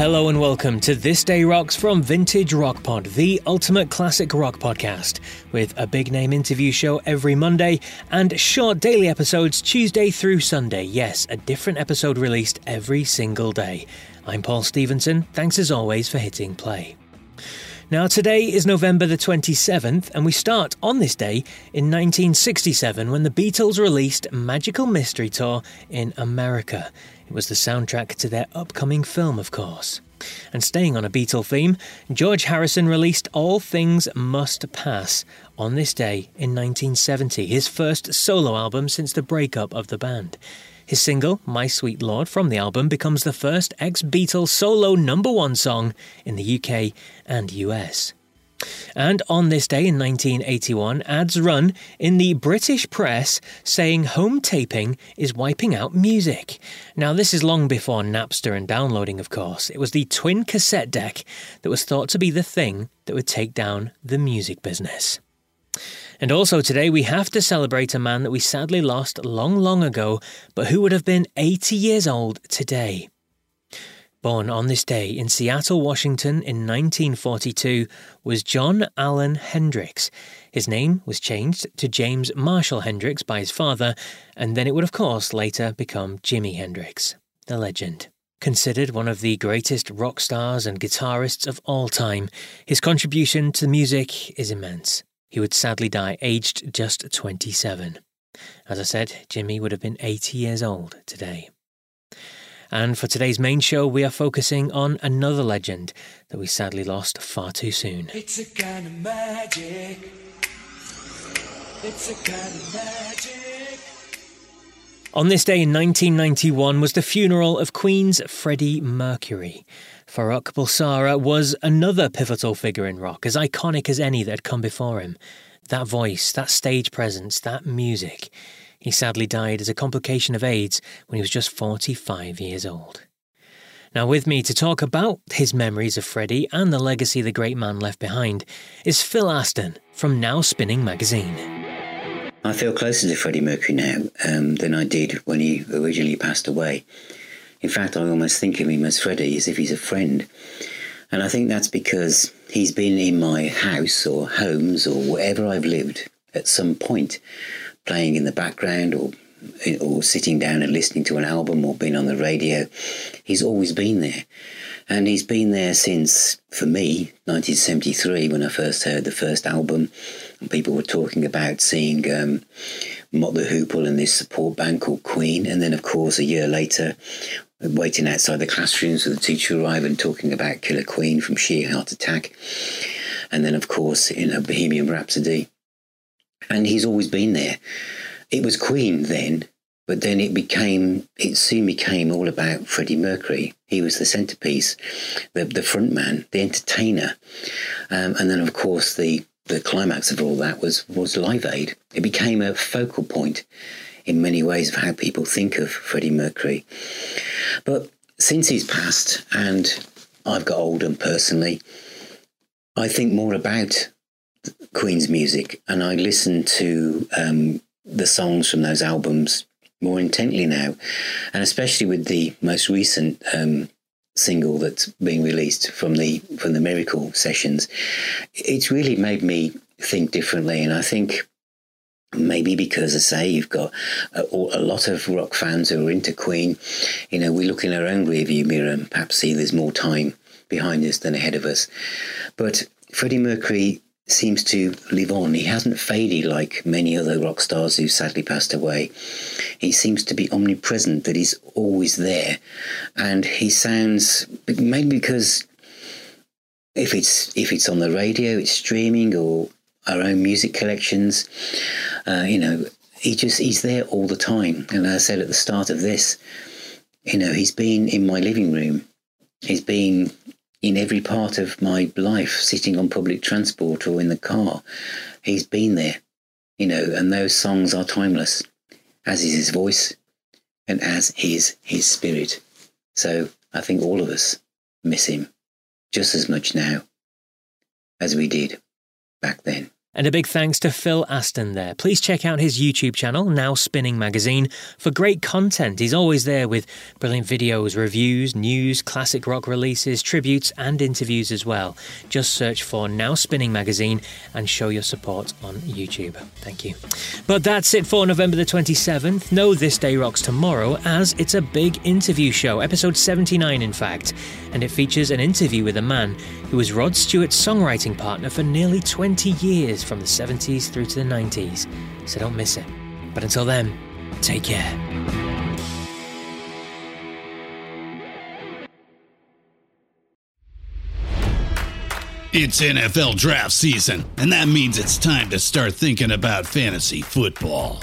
Hello and welcome to This Day Rocks from Vintage Rock Pod, the ultimate classic rock podcast, with a big name interview show every Monday and short daily episodes Tuesday through Sunday. Yes, a different episode released every single day. I'm Paul Stevenson. Thanks as always for hitting play. Now, today is November the 27th, and we start on this day in 1967 when the Beatles released Magical Mystery Tour in America. It was the soundtrack to their upcoming film, of course. And staying on a Beatle theme, George Harrison released All Things Must Pass on this day in 1970, his first solo album since the breakup of the band. His single, My Sweet Lord, from the album becomes the first ex Beatle solo number one song in the UK and US. And on this day in 1981, ads run in the British press saying home taping is wiping out music. Now, this is long before Napster and downloading, of course. It was the twin cassette deck that was thought to be the thing that would take down the music business. And also today, we have to celebrate a man that we sadly lost long, long ago, but who would have been 80 years old today. Born on this day in Seattle, Washington in 1942 was John Allen Hendrix. His name was changed to James Marshall Hendrix by his father, and then it would, of course, later become Jimi Hendrix, the legend. Considered one of the greatest rock stars and guitarists of all time, his contribution to music is immense. He would sadly die aged just 27. As I said, Jimi would have been 80 years old today. And for today's main show, we are focusing on another legend that we sadly lost far too soon. It's a kind of magic. It's a kind of magic. On this day in 1991 was the funeral of Queen's Freddie Mercury. Farrokh Bulsara was another pivotal figure in rock, as iconic as any that had come before him. That voice, that stage presence, that music. He sadly died as a complication of AIDS when he was just 45 years old. Now, with me to talk about his memories of Freddie and the legacy the great man left behind is Phil Aston from Now Spinning magazine. I feel closer to Freddie Mercury now um, than I did when he originally passed away. In fact, I almost think of him as Freddie as if he's a friend. And I think that's because he's been in my house or homes or wherever I've lived at some point playing in the background or or sitting down and listening to an album or being on the radio. He's always been there. And he's been there since, for me, 1973, when I first heard the first album. And people were talking about seeing um, the Hoople and this support band called Queen. And then, of course, a year later, waiting outside the classrooms with the teacher arriving and talking about Killer Queen from Sheer Heart Attack. And then, of course, in a Bohemian Rhapsody and he's always been there. It was Queen then, but then it became, it soon became all about Freddie Mercury. He was the centerpiece, the, the front man, the entertainer. Um, and then, of course, the, the climax of all that was, was Live Aid. It became a focal point in many ways of how people think of Freddie Mercury. But since he's passed and I've got older personally, I think more about Queen's music, and I listen to um, the songs from those albums more intently now, and especially with the most recent um, single that's being released from the from the Miracle sessions, it's really made me think differently, and I think Maybe because, I say, you've got a, a, lot of rock fans who are into Queen. You know, we look in our own rearview mirror and perhaps see there's more time behind us than ahead of us. But Freddie Mercury seems to live on. He hasn't faded like many other rock stars who sadly passed away. He seems to be omnipresent, that he's always there. And he sounds, maybe because if it's if it's on the radio, it's streaming or our own music collections, uh, you know, he just he's there all the time. And as I said at the start of this, you know, he's been in my living room. He's been in every part of my life, sitting on public transport or in the car. He's been there, you know, and those songs are timeless, as is his voice and as is his spirit. So I think all of us miss him just as much now as we did back then. And a big thanks to Phil Aston there. Please check out his YouTube channel, Now Spinning Magazine, for great content. He's always there with brilliant videos, reviews, news, classic rock releases, tributes, and interviews as well. Just search for Now Spinning Magazine and show your support on YouTube. Thank you. But that's it for November the 27th. No This Day Rocks tomorrow, as it's a big interview show, episode 79 in fact. And it features an interview with a man who was Rod Stewart's songwriting partner for nearly 20 years from the 70s through to the 90s, so don't miss it. But until then, take care. It's NFL draft season, and that means it's time to start thinking about fantasy football.